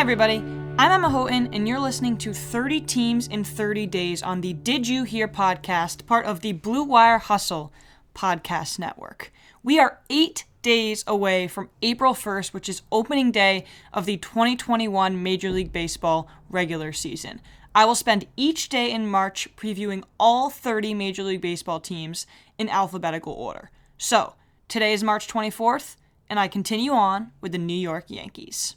Hi, everybody. I'm Emma Houghton, and you're listening to 30 Teams in 30 Days on the Did You Hear podcast, part of the Blue Wire Hustle podcast network. We are eight days away from April 1st, which is opening day of the 2021 Major League Baseball regular season. I will spend each day in March previewing all 30 Major League Baseball teams in alphabetical order. So, today is March 24th, and I continue on with the New York Yankees.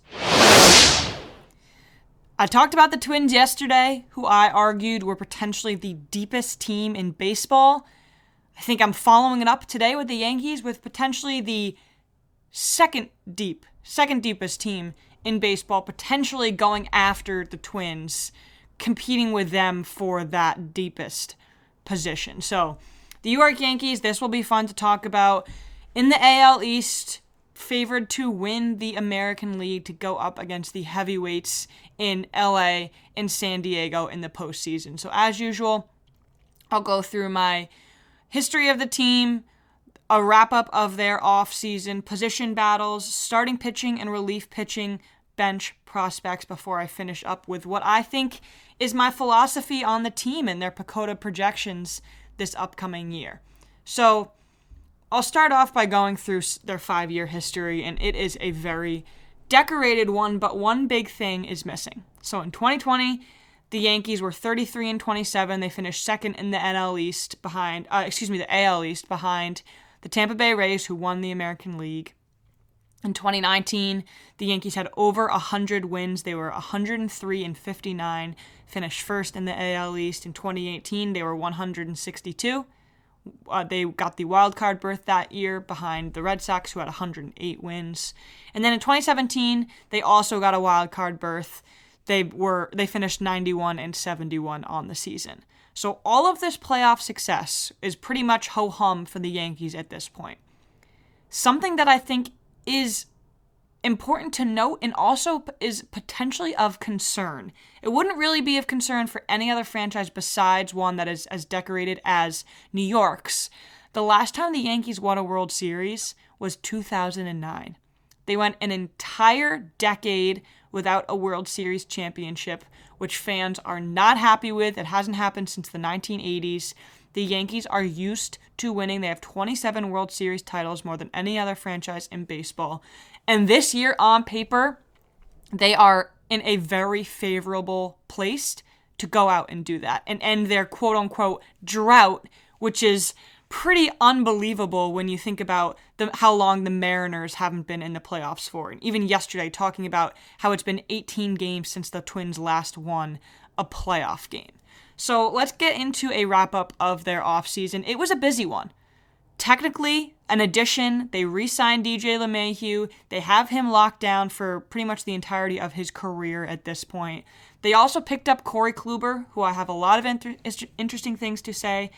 I talked about the Twins yesterday, who I argued were potentially the deepest team in baseball. I think I'm following it up today with the Yankees with potentially the second deep, second deepest team in baseball, potentially going after the Twins, competing with them for that deepest position. So, the New York Yankees, this will be fun to talk about. In the AL East, favored to win the American League to go up against the heavyweights in LA and San Diego in the postseason. So, as usual, I'll go through my history of the team, a wrap up of their offseason, position battles, starting pitching and relief pitching, bench prospects before I finish up with what I think is my philosophy on the team and their PECOTA projections this upcoming year. So, I'll start off by going through their five year history, and it is a very decorated one, but one big thing is missing. So in 2020, the Yankees were 33 and 27. They finished second in the NL East behind, uh, excuse me, the AL East behind the Tampa Bay Rays, who won the American League. In 2019, the Yankees had over 100 wins. They were 103 and 59, finished first in the AL East. In 2018, they were 162. Uh, they got the wild card berth that year behind the Red Sox, who had 108 wins. And then in 2017, they also got a wild card berth. They were they finished 91 and 71 on the season. So all of this playoff success is pretty much ho hum for the Yankees at this point. Something that I think is important to note and also is potentially of concern. It wouldn't really be of concern for any other franchise besides one that is as decorated as New York's. The last time the Yankees won a World Series was 2009. They went an entire decade without a World Series championship, which fans are not happy with. It hasn't happened since the 1980s. The Yankees are used to winning. They have 27 World Series titles, more than any other franchise in baseball. And this year, on paper, they are in a very favorable place to go out and do that and end their quote unquote drought, which is pretty unbelievable when you think about the, how long the Mariners haven't been in the playoffs for. And even yesterday, talking about how it's been 18 games since the Twins last won a playoff game. So let's get into a wrap up of their offseason. It was a busy one technically an addition. They re signed DJ LeMahieu. They have him locked down for pretty much the entirety of his career at this point. They also picked up Corey Kluber, who I have a lot of inter- interesting things to say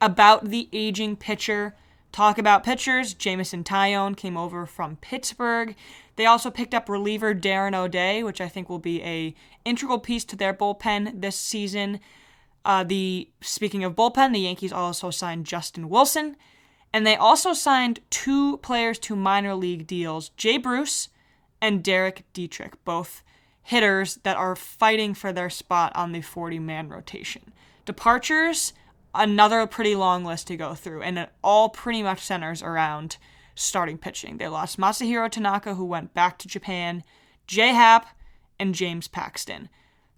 about the aging pitcher. Talk about pitchers. Jameson Taillon came over from Pittsburgh. They also picked up reliever Darren O'Day, which I think will be a integral piece to their bullpen this season. Uh, the speaking of bullpen, the Yankees also signed Justin Wilson. And they also signed two players to minor league deals Jay Bruce and Derek Dietrich, both hitters that are fighting for their spot on the 40 man rotation. Departures, another pretty long list to go through, and it all pretty much centers around starting pitching. They lost Masahiro Tanaka, who went back to Japan, J Happ, and James Paxton.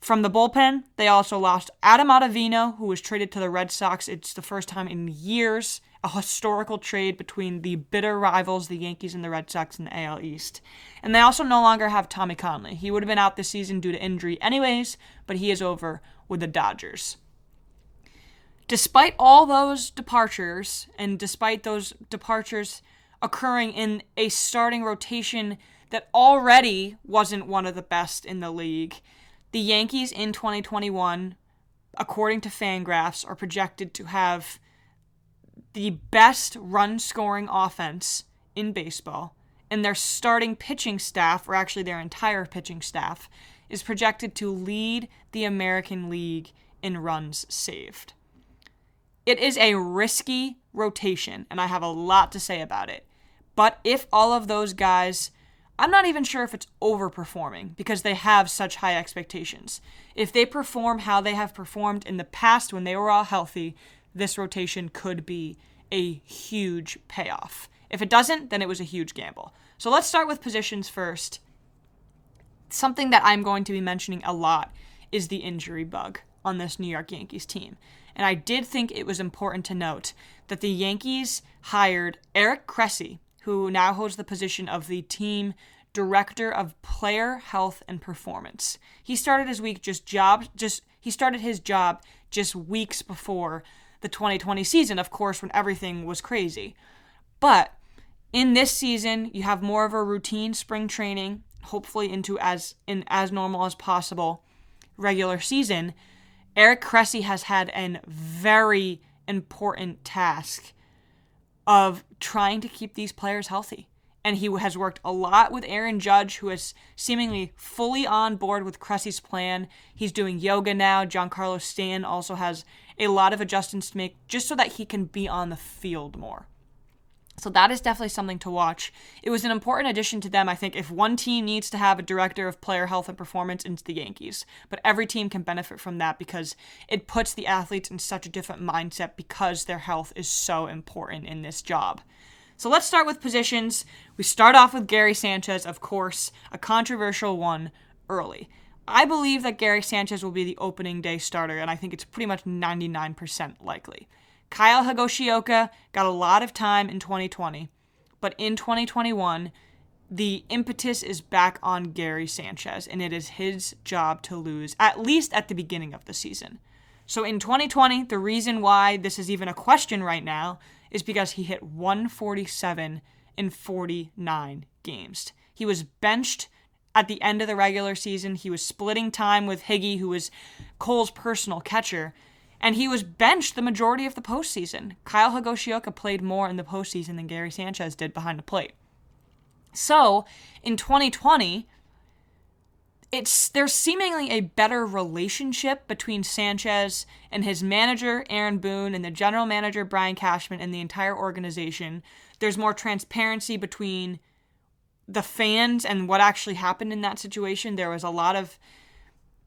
From the bullpen, they also lost Adam Ottavino, who was traded to the Red Sox. It's the first time in years a historical trade between the bitter rivals, the Yankees and the Red Sox in the AL East. And they also no longer have Tommy Kahnle. He would have been out this season due to injury anyways, but he is over with the Dodgers. Despite all those departures, and despite those departures occurring in a starting rotation that already wasn't one of the best in the league, the Yankees in 2021, according to Fangraphs, are projected to have the best run scoring offense in baseball, and their starting pitching staff, or actually their entire pitching staff, is projected to lead the American League in runs saved. It is a risky rotation, and I have a lot to say about it. But if all of those guys I'm not even sure if it's overperforming because they have such high expectations. If they perform how they have performed in the past when they were all healthy, this rotation could be a huge payoff. If it doesn't, then it was a huge gamble. So let's start with positions first. Something that I'm going to be mentioning a lot is the injury bug on this New York Yankees team. And I did think it was important to note that the Yankees hired Eric Cressey, who now holds the position of the team director of player health and performance. He started his week just job just he started his job just weeks before the 2020 season, of course, when everything was crazy. But in this season, you have more of a routine spring training, hopefully into as in as normal as possible regular season. Eric Cressey has had a very important task of trying to keep these players healthy. And he has worked a lot with Aaron Judge, who is seemingly fully on board with Cressey's plan. He's doing yoga now. Giancarlo Stan also has a lot of adjustments to make just so that he can be on the field more. So that is definitely something to watch. It was an important addition to them, I think, if one team needs to have a director of player health and performance, into the Yankees. But every team can benefit from that because it puts the athletes in such a different mindset because their health is so important in this job. So let's start with positions. We start off with Gary Sanchez, of course, a controversial one early. I believe that Gary Sanchez will be the opening day starter, and I think it's pretty much 99% likely. Kyle Higashioka got a lot of time in 2020, but in 2021, the impetus is back on Gary Sanchez, and it is his job to lose, at least at the beginning of the season. So in 2020, the reason why this is even a question right now is because he hit 147 in 49 games. He was benched at the end of the regular season. He was splitting time with Higgy, who was Cole's personal catcher and he was benched the majority of the postseason. Kyle Higashioka played more in the postseason than Gary Sanchez did behind the plate. So, in 2020, it's there's seemingly a better relationship between Sanchez and his manager Aaron Boone and the general manager Brian Cashman and the entire organization. There's more transparency between the fans and what actually happened in that situation. There was a lot of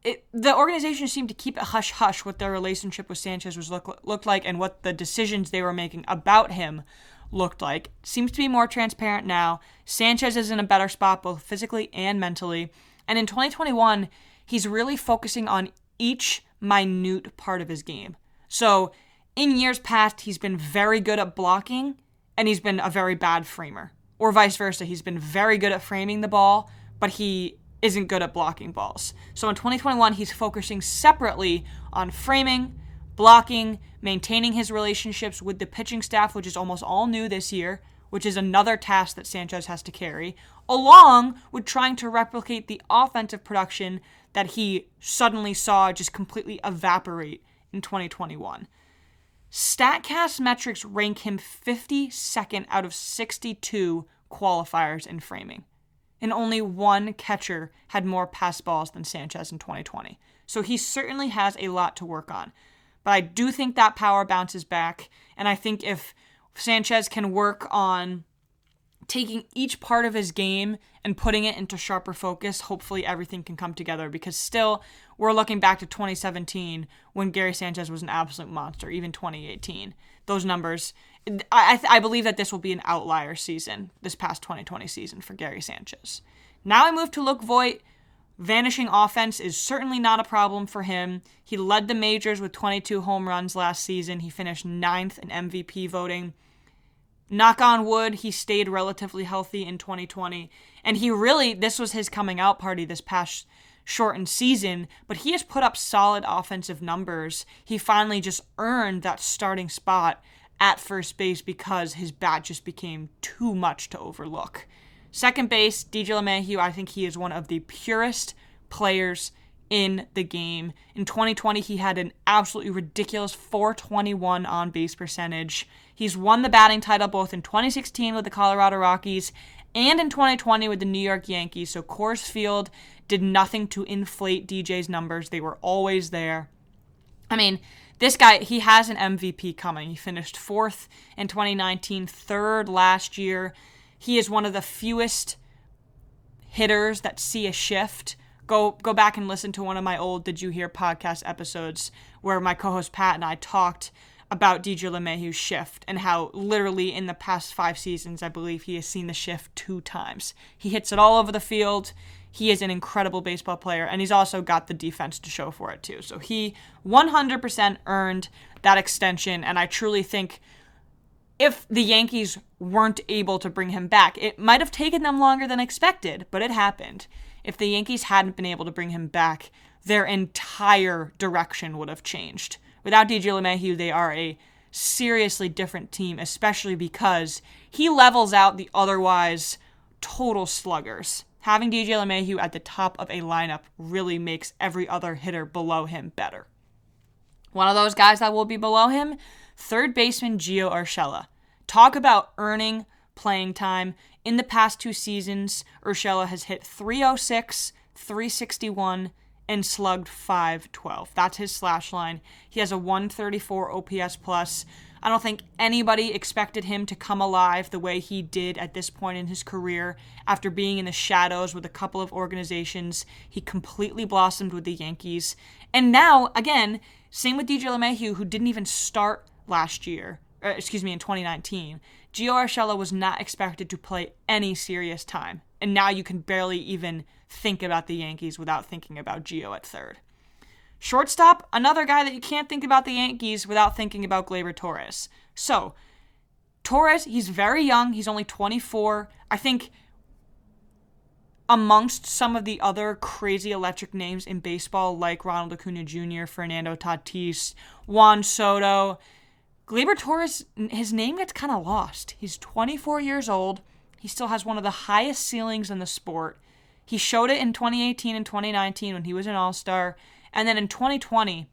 it, the organization seemed to keep it hush hush what their relationship with Sanchez was look, looked like and what the decisions they were making about him looked like. Seems to be more transparent now. Sanchez is in a better spot both physically and mentally. And in 2021, he's really focusing on each minute part of his game. So, in years past, he's been very good at blocking and he's been a very bad framer. Or vice versa, he's been very good at framing the ball, but he isn't good at blocking balls. So in 2021, he's focusing separately on framing, blocking, maintaining his relationships with the pitching staff, which is almost all new this year, which is another task that Sanchez has to carry, along with trying to replicate the offensive production that he suddenly saw just completely evaporate in 2021. StatCast metrics rank him 52nd out of 62 qualifiers in framing and only one catcher had more pass balls than Sanchez in 2020. So he certainly has a lot to work on. But I do think that power bounces back, and I think if Sanchez can work on taking each part of his game and putting it into sharper focus, hopefully everything can come together because still we're looking back to 2017 when Gary Sanchez was an absolute monster, even 2018. Those numbers, I, I believe that this will be an outlier season, this past 2020 season for Gary Sanchez. Now I move to Luke Voit. Vanishing offense is certainly not a problem for him. He led the majors with 22 home runs last season. He finished ninth in MVP voting. Knock on wood, he stayed relatively healthy in 2020. And he really, this was his coming out party this past shortened season, but he has put up solid offensive numbers. He finally just earned that starting spot at first base because his bat just became too much to overlook. Second base, DJ LeMahieu, I think he is one of the purest players in the game. In 2020, he had an absolutely ridiculous 421 on base percentage. He's won the batting title both in 2016 with the Colorado Rockies and in 2020 with the New York Yankees. So Coors Field did nothing to inflate DJ's numbers, they were always there. I mean, this guy, he has an MVP coming. He finished fourth in 2019, third last year. He is one of the fewest hitters that see a shift, go go back and listen to one of my old Did You Hear podcast episodes where my co-host Pat and I talked about DJ LeMahieu's shift and how literally in the past five seasons, I believe he has seen the shift two times. He hits it all over the field. He is an incredible baseball player, and he's also got the defense to show for it too. So he 100% earned that extension, and I truly think if the Yankees weren't able to bring him back, it might have taken them longer than expected, but it happened. If the Yankees hadn't been able to bring him back, their entire direction would have changed. Without DJ LeMahieu, they are a seriously different team, especially because he levels out the otherwise total sluggers. Having DJ LeMahieu at the top of a lineup really makes every other hitter below him better. One of those guys that will be below him, third baseman Gio Urshela. Talk about earning playing time. In the past two seasons, Urshela has hit 306, 361, and slugged 512. That's his slash line. He has a 134 OPS plus. I don't think anybody expected him to come alive the way he did at this point in his career. After being in the shadows with a couple of organizations, he completely blossomed with the Yankees. And now, again, same with DJ LeMahieu, who didn't even start last year, uh, excuse me, in 2019. Gio Urshela was not expected to play any serious time. And now you can barely even think about the Yankees without thinking about Gio at third. Shortstop, another guy that you can't think about the Yankees without thinking about Gleyber Torres. So, Torres, he's very young. He's only 24. I think amongst some of the other crazy electric names in baseball, like Ronald Acuna Jr., Fernando Tatis, Juan Soto, Gleyber Torres, his name gets kind of lost. He's 24 years old. He still has one of the highest ceilings in the sport. He showed it in 2018 and 2019 when he was an All Star. And then in 2020,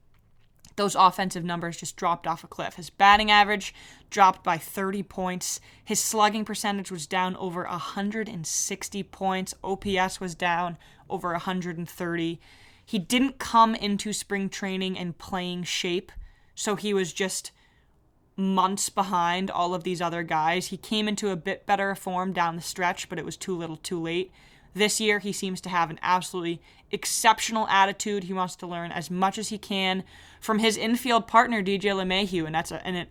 those offensive numbers just dropped off a cliff. His batting average dropped by 30 points. His slugging percentage was down over 160 points. OPS was down over 130. He didn't come into spring training in playing shape, so he was just months behind all of these other guys. He came into a bit better form down the stretch, but it was too little too late. This year, he seems to have an absolutely exceptional attitude. He wants to learn as much as he can from his infield partner, DJ LeMahieu, and that's a, an,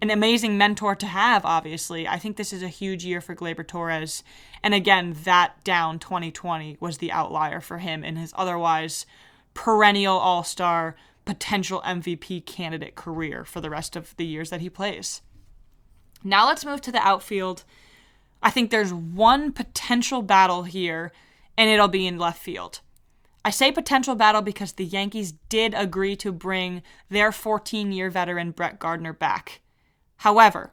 an amazing mentor to have, obviously. I think this is a huge year for Gleyber Torres. And again, that down 2020 was the outlier for him in his otherwise perennial all star, potential MVP candidate career for the rest of the years that he plays. Now let's move to the outfield. I think there's one potential battle here, and it'll be in left field. I say potential battle because the Yankees did agree to bring their 14 year veteran Brett Gardner back. However,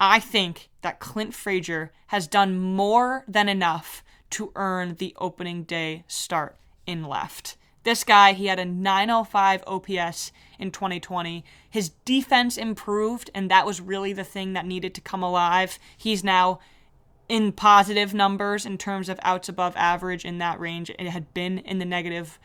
I think that Clint Frazier has done more than enough to earn the opening day start in left. This guy, he had a 905 OPS in 2020. His defense improved, and that was really the thing that needed to come alive. He's now in positive numbers in terms of outs above average in that range. It had been in the negative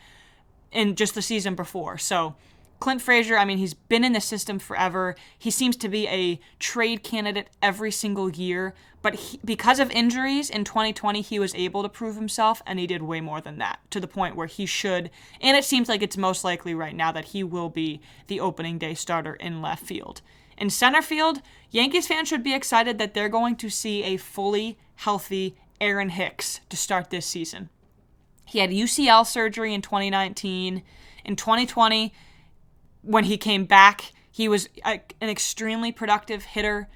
in just the season before. So Clint Frazier, I mean, he's been in the system forever. He seems to be a trade candidate every single year, but he, because of injuries in 2020, he was able to prove himself, and he did way more than that to the point where he should. And it seems like it's most likely right now that he will be the opening day starter in left field. In center field, Yankees fans should be excited that they're going to see a fully healthy Aaron Hicks to start this season. He had UCL surgery in 2019. In 2020, when he came back, he was a, an extremely productive hitter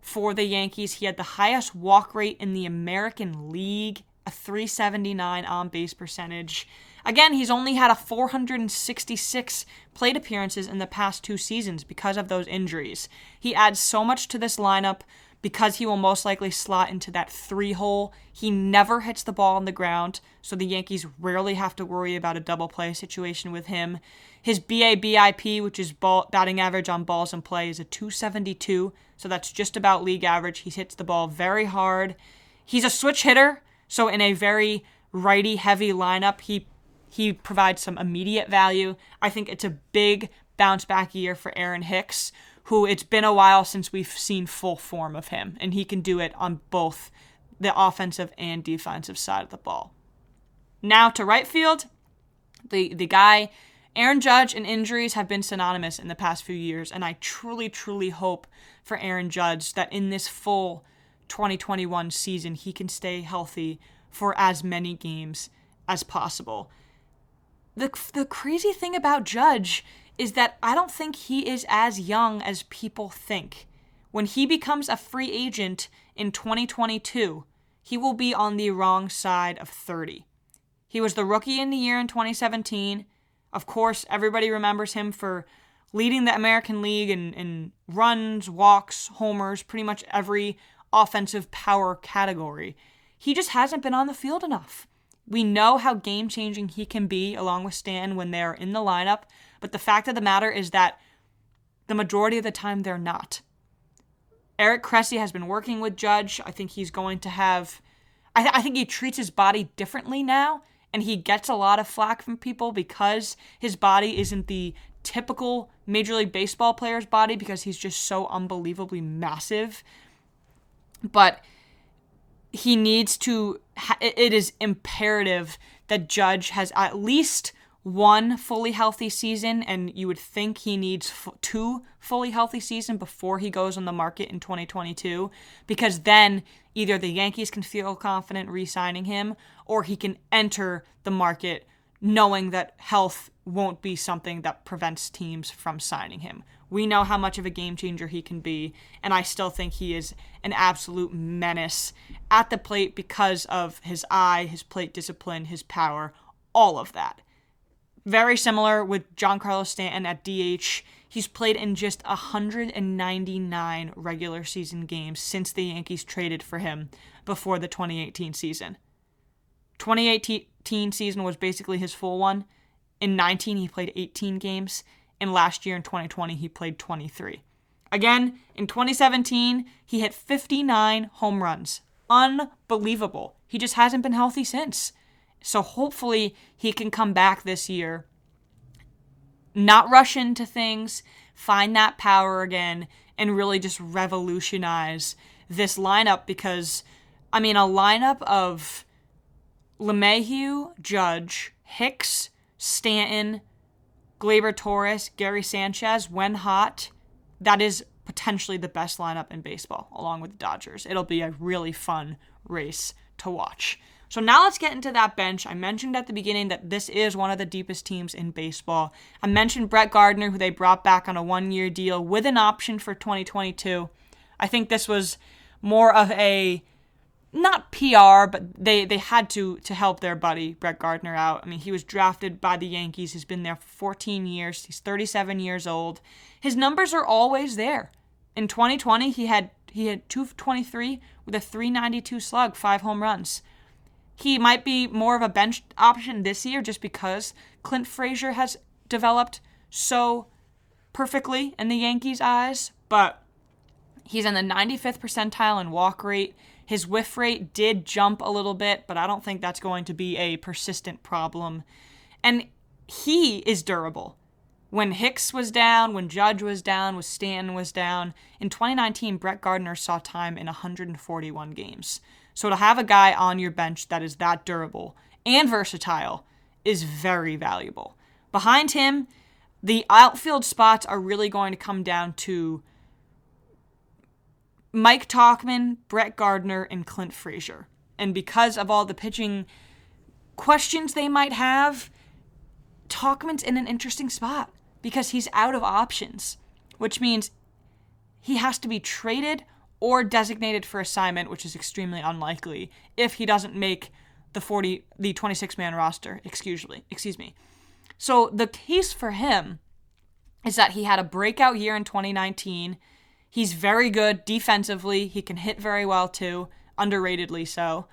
for the Yankees. He had the highest walk rate in the American League, a 379 on base percentage. Again, he's only had a 466 plate appearances in the past two seasons because of those injuries. He adds so much to this lineup because he will most likely slot into that three hole. He never hits the ball on the ground, so the Yankees rarely have to worry about a double play situation with him. His BABIP, which is ball, batting average on balls in play, is a 272, so that's just about league average. He hits the ball very hard. He's a switch hitter, so in a very righty heavy lineup, he he provides some immediate value. I think it's a big bounce back year for Aaron Hicks, who it's been a while since we've seen full form of him, and he can do it on both the offensive and defensive side of the ball. Now to right field, the the guy Aaron Judge and injuries have been synonymous in the past few years, and I truly, truly hope for Aaron Judge that in this full 2021 season he can stay healthy for as many games as possible. The, the crazy thing about Judge is that I don't think he is as young as people think. When he becomes a free agent in 2022, he will be on the wrong side of 30. He was the rookie in the year in 2017. Of course, everybody remembers him for leading the American League in, in runs, walks, homers, pretty much every offensive power category. He just hasn't been on the field enough. We know how game changing he can be along with Stan when they're in the lineup, but the fact of the matter is that the majority of the time they're not. Eric Cressey has been working with Judge. I think he's going to have, I, th- I think he treats his body differently now and he gets a lot of flack from people because his body isn't the typical Major League Baseball player's body because he's just so unbelievably massive. But he needs to, it is imperative that Judge has at least one fully healthy season, and you would think he needs f- two fully healthy season before he goes on the market in 2022, because then either the Yankees can feel confident re-signing him, or he can enter the market knowing that health won't be something that prevents teams from signing him. We know how much of a game changer he can be, and I still think he is an absolute menace at the plate because of his eye, his plate discipline, his power, all of that. Very similar with Giancarlo Stanton at DH. He's played in just 199 regular season games since the Yankees traded for him before the 2018 season. 2018 season was basically his full one. In 19, he played 18 games, and last year in 2020, he played 23. Again, in 2017, he hit 59 home runs. Unbelievable. He just hasn't been healthy since. So hopefully he can come back this year, not rush into things, find that power again, and really just revolutionize this lineup because, I mean, a lineup of LeMahieu, Judge, Hicks, Stanton, Gleyber Torres, Gary Sanchez, when hot, that is potentially the best lineup in baseball, along with the Dodgers. It'll be a really fun race to watch. So now let's get into that bench. I mentioned at the beginning that this is one of the deepest teams in baseball. I mentioned Brett Gardner, who they brought back on a one year deal with an option for 2022. I think this was more of a not PR, but they, they had to to help their buddy Brett Gardner out. I mean, he was drafted by the Yankees. He's been there for 14 years. He's 37 years old. His numbers are always there. In 2020, he had he had 223 with a 392 slug, five home runs. He might be more of a bench option this year just because Clint Frazier has developed so perfectly in the Yankees' eyes, but he's in the 95th percentile in walk rate. His whiff rate did jump a little bit, but I don't think that's going to be a persistent problem. And he is durable. When Hicks was down, when Judge was down, when Stanton was down, in 2019, Brett Gardner saw time in 141 games. So to have a guy on your bench that is that durable and versatile is very valuable. Behind him, the outfield spots are really going to come down to Mike Tauchman, Brett Gardner, and Clint Frazier. And because of all the pitching questions they might have, Tauchman's in an interesting spot because he's out of options, which means he has to be traded or designated for assignment, which is extremely unlikely if he doesn't make the 40 the 26 man roster, excuse me, excuse me. So the case for him is that he had a breakout year in 2019. He's very good defensively. He can hit very well too, underratedly so.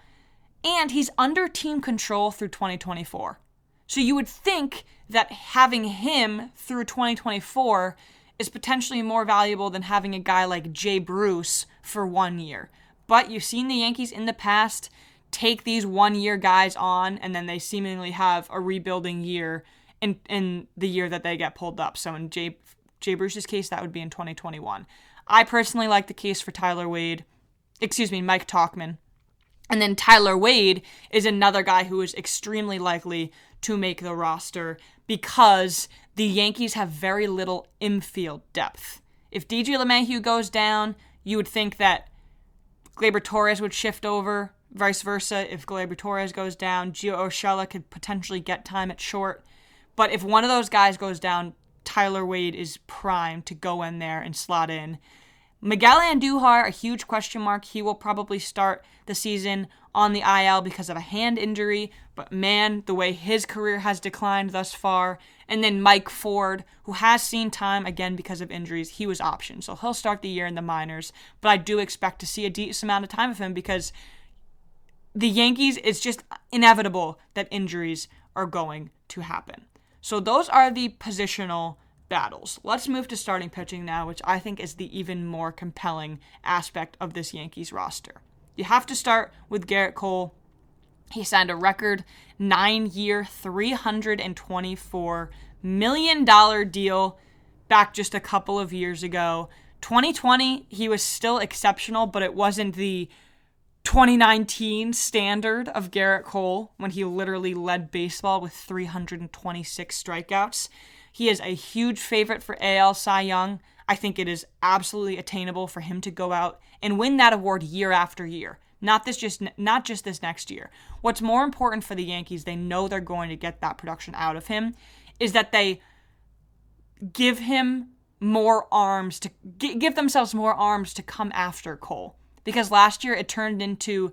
And he's under team control through 2024. So you would think that having him through 2024 is potentially more valuable than having a guy like Jay Bruce for one year. But you've seen the Yankees in the past take these one year guys on and then they seemingly have a rebuilding year in in the year that they get pulled up. So in Jay Jay Bruce's case, that would be in 2021. I personally like the case for Tyler Wade, excuse me, Mike Tauchman. And then Tyler Wade is another guy who is extremely likely to make the roster because the Yankees have very little infield depth. If DJ LeMahieu goes down, you would think that Gleyber Torres would shift over, vice versa. If Gleyber Torres goes down, Gio Urshela could potentially get time at short. But if one of those guys goes down, Tyler Wade is primed to go in there and slot in. Miguel Andujar, a huge question mark. He will probably start the season on the IL because of a hand injury, but man, the way his career has declined thus far. And then Mike Ford, who has seen time again because of injuries, he was optioned. So he'll start the year in the minors, but I do expect to see a decent amount of time of him because the Yankees, it's just inevitable that injuries are going to happen. So those are the positional battles. Let's move to starting pitching now, which I think is the even more compelling aspect of this Yankees roster. You have to start with Gerrit Cole. He signed a record nine year, $324 million deal back just a couple of years ago. 2020, he was still exceptional, but it wasn't the 2019 standard of Gerrit Cole when he literally led baseball with 326 strikeouts. He is a huge favorite for AL Cy Young. I think it is absolutely attainable for him to go out and win that award year after year. Not this just not just this next year. What's more important for the Yankees, they know they're going to get that production out of him, is that they give him more arms to give themselves more arms to come after Cole. Because last year it turned into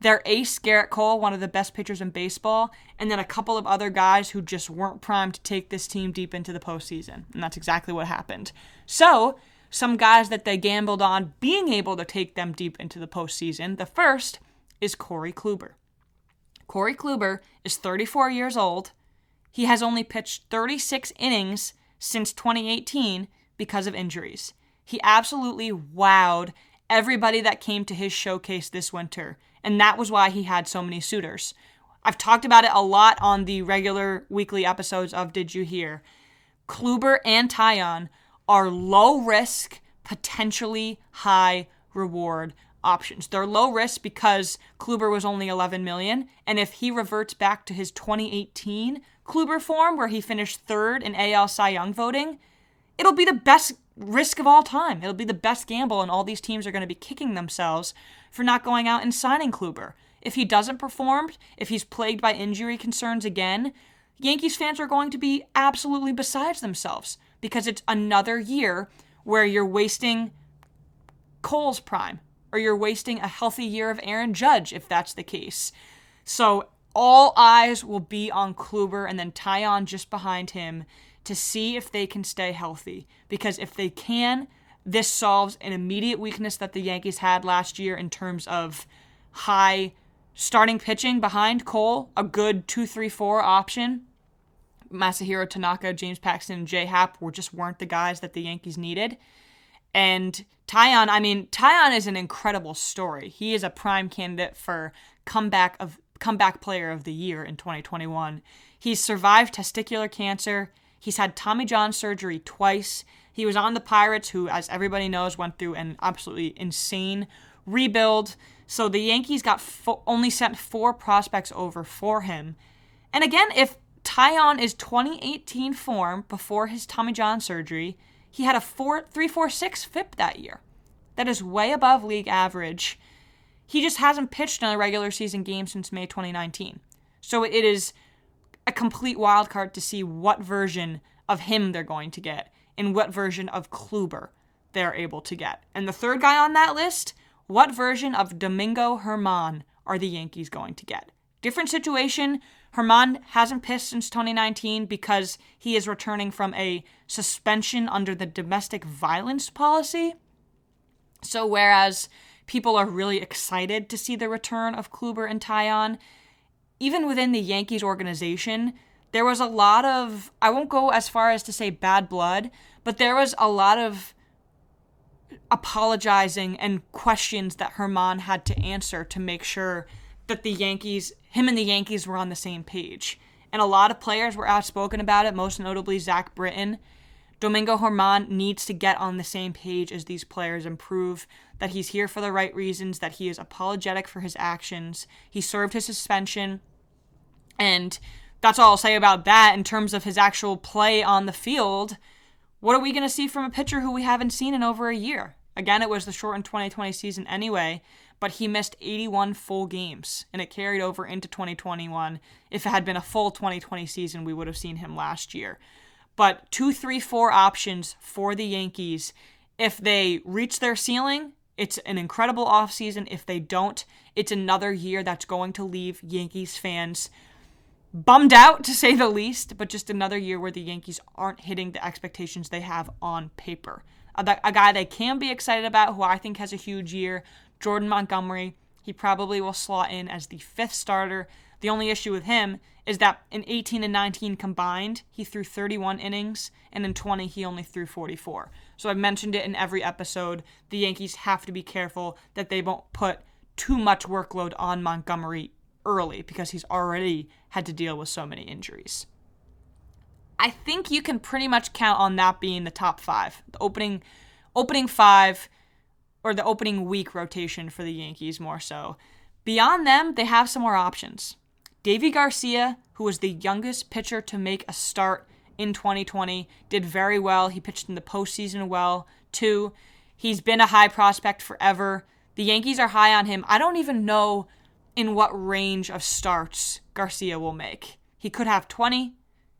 their ace, Gerrit Cole, one of the best pitchers in baseball, and then a couple of other guys who just weren't primed to take this team deep into the postseason. And that's exactly what happened. So, some guys that they gambled on being able to take them deep into the postseason. The first is Corey Kluber. Corey Kluber is 34 years old. He has only pitched 36 innings since 2018 because of injuries. He absolutely wowed everybody that came to his showcase this winter and that was why he had so many suitors. I've talked about it a lot on the regular weekly episodes of Did You Hear? Kluber and Taillon are low risk, potentially high reward options. They're low risk because Kluber was only 11 million, and if he reverts back to his 2018 Kluber form where he finished third in AL Cy Young voting, it'll be the best risk of all time. It'll be the best gamble, and all these teams are going to be kicking themselves for not going out and signing Kluber. If he doesn't perform, if he's plagued by injury concerns again, Yankees fans are going to be absolutely besides themselves because it's another year where you're wasting Cole's prime or you're wasting a healthy year of Aaron Judge if that's the case. So all eyes will be on Kluber and then Taillon just behind him to see if they can stay healthy. Because if they can, this solves an immediate weakness that the Yankees had last year in terms of high starting pitching behind Cole, a good 2 3 4 option. Masahiro Tanaka, James Paxton, and J Happ were just weren't the guys that the Yankees needed. And Taillon, I mean, Taillon is an incredible story. He is a prime candidate for comeback of comeback player of the year in 2021. He's survived testicular cancer. He's had Tommy John surgery twice. He was on the Pirates, who, as everybody knows, went through an absolutely insane rebuild. So the Yankees got fo- only sent four prospects over for him. And again, if Taillon is 2018 form before his Tommy John surgery, he had a 4 346 FIP that year. That is way above league average. He just hasn't pitched in a regular season game since May 2019. So it is a complete wild card to see what version of him they're going to get and what version of Kluber they're able to get. And the third guy on that list, what version of Domingo Germán are the Yankees going to get? Different situation. Germán hasn't pitched since 2019 because he is returning from a suspension under the domestic violence policy. So, whereas people are really excited to see the return of Kluber and Taillon, even within the Yankees organization, there was a lot of, I won't go as far as to say bad blood, but there was a lot of apologizing and questions that Germán had to answer to make sure that the Yankees, him and the Yankees were on the same page. And a lot of players were outspoken about it, most notably Zach Britton, Domingo Germán needs to get on the same page as these players and prove that he's here for the right reasons, that he is apologetic for his actions. He served his suspension. And that's all I'll say about that in terms of his actual play on the field. What are we going to see from a pitcher who we haven't seen in over a year? Again, it was the shortened 2020 season anyway, but he missed 81 full games and it carried over into 2021. If it had been a full 2020 season, we would have seen him last year. But two, three, four options for the Yankees. If they reach their ceiling, it's an incredible offseason. If they don't, it's another year that's going to leave Yankees fans bummed out to say the least, but just another year where the Yankees aren't hitting the expectations they have on paper. A, a guy they can be excited about, who I think has a huge year, Jordan Montgomery. He probably will slot in as the fifth starter. The only issue with him is that in 18 and 19 combined, he threw 31 innings, and in 20, he only threw 44. So I've mentioned it in every episode. The Yankees have to be careful that they won't put too much workload on Montgomery early because he's already had to deal with so many injuries. I think you can pretty much count on that being the top five. The opening opening five or the opening week rotation for the Yankees more so. Beyond them, they have some more options. Deivi Garcia, who was the youngest pitcher to make a start in 2020, did very well. He pitched in the postseason well, too. He's been a high prospect forever. The Yankees are high on him. I don't even know in what range of starts Garcia will make. He could have 20.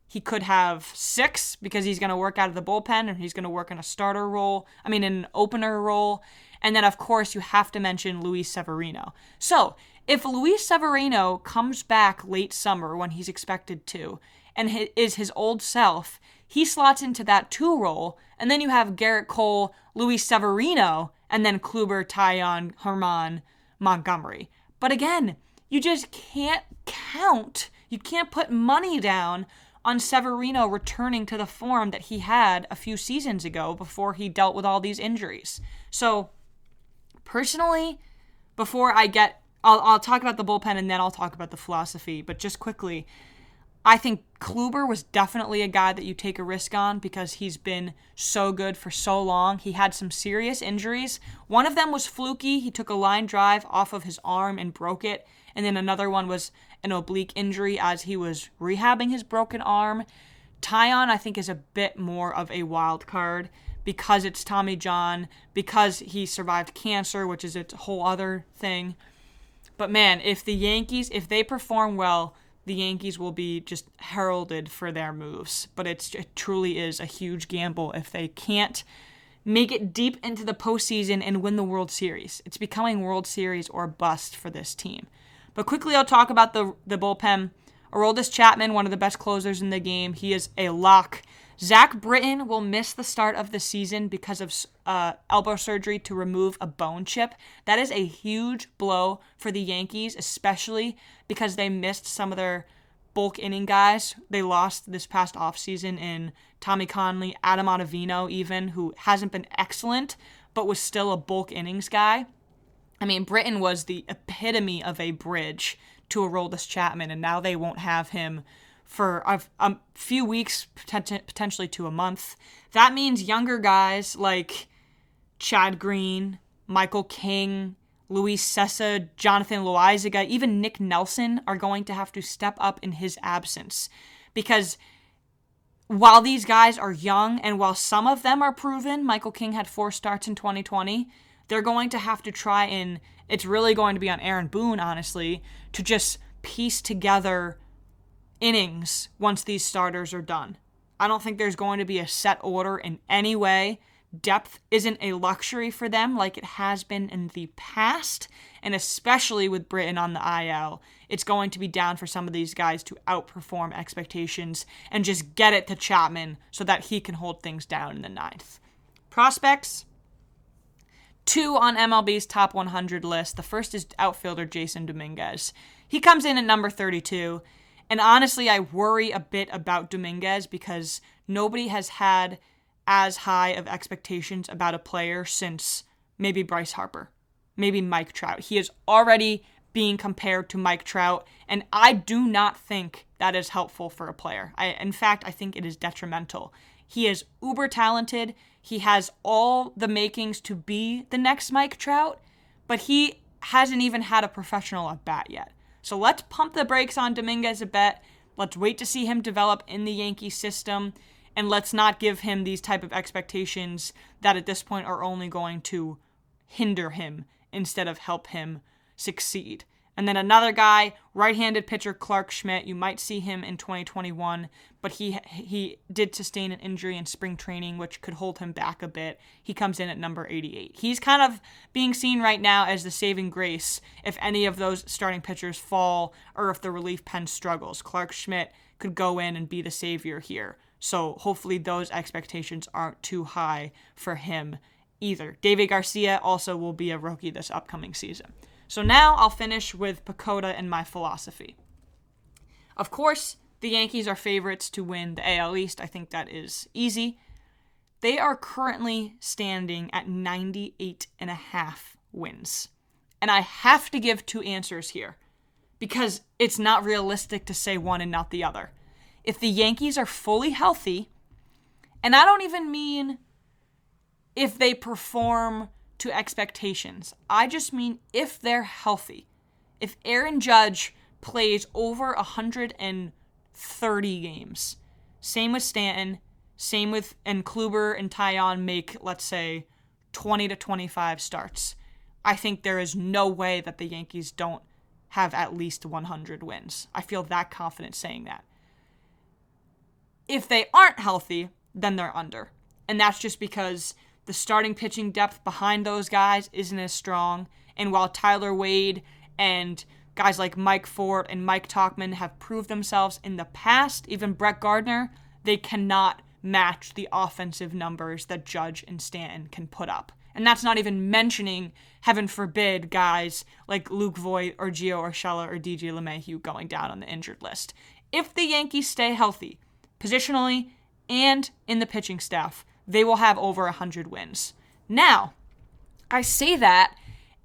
He could have six because he's going to work out of the bullpen and he's going to work in a starter role. I mean, in an opener role. And then, of course, you have to mention Luis Severino. So, if Luis Severino comes back late summer when he's expected to and is his old self, he slots into that two role. And then you have Gerrit Cole, Luis Severino, and then Kluber, Taillon, Germán, Montgomery. But again, you just can't count, you can't put money down on Severino returning to the form that he had a few seasons ago before he dealt with all these injuries. So, personally, before I get, I'll, I'll talk about the bullpen and then I'll talk about the philosophy, but just quickly, I think Kluber was definitely a guy that you take a risk on because he's been so good for so long. He had some serious injuries. One of them was fluky. He took a line drive off of his arm and broke it. And then another one was an oblique injury as he was rehabbing his broken arm. Taillon, I think, is a bit more of a wild card because it's Tommy John, because he survived cancer, which is a whole other thing. But man, if the Yankees, if they perform well, the Yankees will be just heralded for their moves. But it truly is a huge gamble if they can't make it deep into the postseason and win the World Series. It's becoming World Series or bust for this team. But quickly, I'll talk about the the bullpen. Aroldis Chapman, one of the best closers in the game, he is a lock. Zach Britton will miss the start of the season because of uh, elbow surgery to remove a bone chip. That is a huge blow for the Yankees, especially because they missed some of their bulk inning guys. They lost this past offseason in Tommy Kahnle, Adam Ottavino, even, who hasn't been excellent, but was still a bulk innings guy. I mean, Britton was the epitome of a bridge to a Aroldis Chapman, and now they won't have him for a, a few weeks, potentially to a month. That means younger guys like Chad Green, Michael King, Luis Cessa, Jonathan Loaisiga, even Nick Nelson are going to have to step up in his absence. Because while these guys are young and while some of them are proven, Michael King had four starts in 2020, they're going to have to try and it's really going to be on Aaron Boone, honestly, to just piece together innings once these starters are done. I don't think there's going to be a set order in any way. Depth isn't a luxury for them like it has been in the past, and especially with Britton on the IL, it's going to be down for some of these guys to outperform expectations and just get it to Chapman so that he can hold things down in the ninth. Prospects, two on MLB's top 100 list. The first is outfielder Jasson Dominguez. He comes in at number 32. And honestly, I worry a bit about Dominguez because nobody has had as high of expectations about a player since maybe Bryce Harper, maybe Mike Trout. He is already being compared to Mike Trout, and I do not think that is helpful for a player. I, in fact, I think it is detrimental. He is uber talented. He has all the makings to be the next Mike Trout, but he hasn't even had a professional at bat yet. So let's pump the brakes on Dominguez a bit. Let's wait to see him develop in the Yankee system and let's not give him these type of expectations that at this point are only going to hinder him instead of help him succeed. And then another guy, right-handed pitcher Clarke Schmidt. You might see him in 2021, but he he did sustain an injury in spring training, which could hold him back a bit. He comes in at number 88. He's kind of being seen right now as the saving grace if any of those starting pitchers fall or if the relief pen struggles. Clarke Schmidt could go in and be the savior here. So hopefully those expectations aren't too high for him either. Deivi Garcia also will be a rookie this upcoming season. So now I'll finish with PECOTA and my philosophy. Of course, the Yankees are favorites to win the AL East. I think that is easy. They are currently standing at 98 and a half wins. And I have to give two answers here because it's not realistic to say one and not the other. If the Yankees are fully healthy, and I don't even mean if they perform to expectations. I just mean if they're healthy. If Aaron Judge plays over 130 games, same with Stanton, same with and Kluber and Taillon make let's say 20 to 25 starts. I think there is no way that the Yankees don't have at least 100 wins. I feel that confident saying that. If they aren't healthy, then they're under. And that's just because the starting pitching depth behind those guys isn't as strong. And while Tyler Wade and guys like Mike Ford and Mike Tauchman have proved themselves in the past, even Brett Gardner, they cannot match the offensive numbers that Judge and Stanton can put up. And that's not even mentioning, heaven forbid, guys like Luke Voit or Gio Urshela or DJ LeMahieu going down on the injured list. If the Yankees stay healthy, positionally and in the pitching staff, they will have over 100 wins. Now, I say that,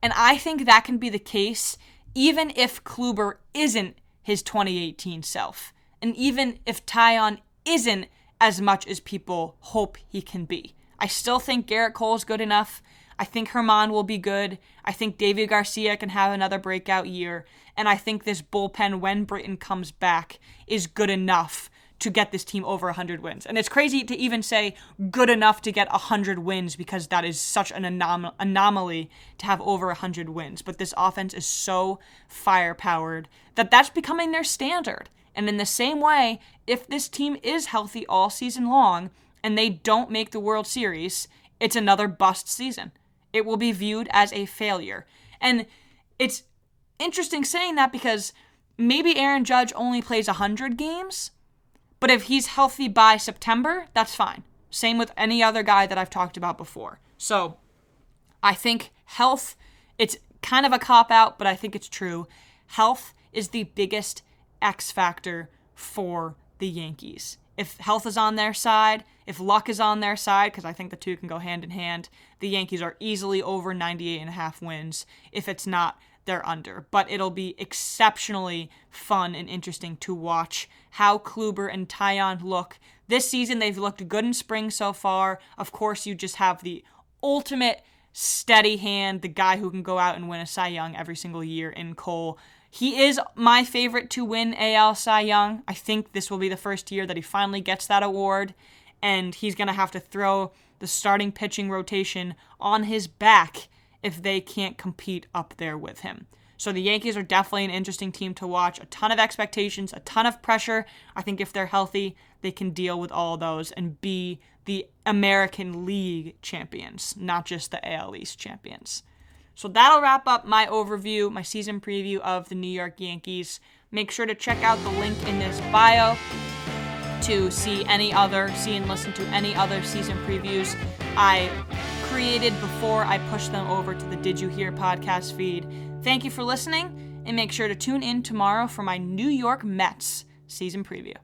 and I think that can be the case even if Kluber isn't his 2018 self, and even if Taillon isn't as much as people hope he can be. I still think Gerrit Cole is good enough. I think Germán will be good. I think Deivi Garcia can have another breakout year. And I think this bullpen, when Britton comes back, is good enough to get this team over 100 wins. And it's crazy to even say good enough to get 100 wins because that is such an anom- anomaly to have over 100 wins. But this offense is so firepowered that that's becoming their standard. And in the same way, if this team is healthy all season long and they don't make the World Series, it's another bust season. It will be viewed as a failure. And it's interesting saying that because maybe Aaron Judge only plays 100 games, but if he's healthy by September, that's fine. Same with any other guy that I've talked about before. So I think health, it's kind of a cop out, but I think it's true. Health is the biggest X factor for the Yankees. If health is on their side, if luck is on their side, because I think the two can go hand in hand, the Yankees are easily over 98 and a half wins. If it's not, they're under. But it'll be exceptionally fun and interesting to watch how Kluber and Taillon look. This season, they've looked good in spring so far. Of course, you just have the ultimate steady hand, the guy who can go out and win a Cy Young every single year in Cole. He is my favorite to win AL Cy Young. I think this will be the first year that he finally gets that award, and he's going to have to throw the starting pitching rotation on his back if they can't compete up there with him. So the Yankees are definitely an interesting team to watch. A ton of expectations, a ton of pressure. I think if they're healthy, they can deal with all those and be the American League champions, not just the AL East champions. So that'll wrap up my overview, my season preview of the New York Yankees. Make sure to check out the link in this bio to see any other, see and listen to any other season previews. I created before I push them over to the Did You Hear podcast feed. Thank you for listening, and make sure to tune in tomorrow for my New York Mets season preview.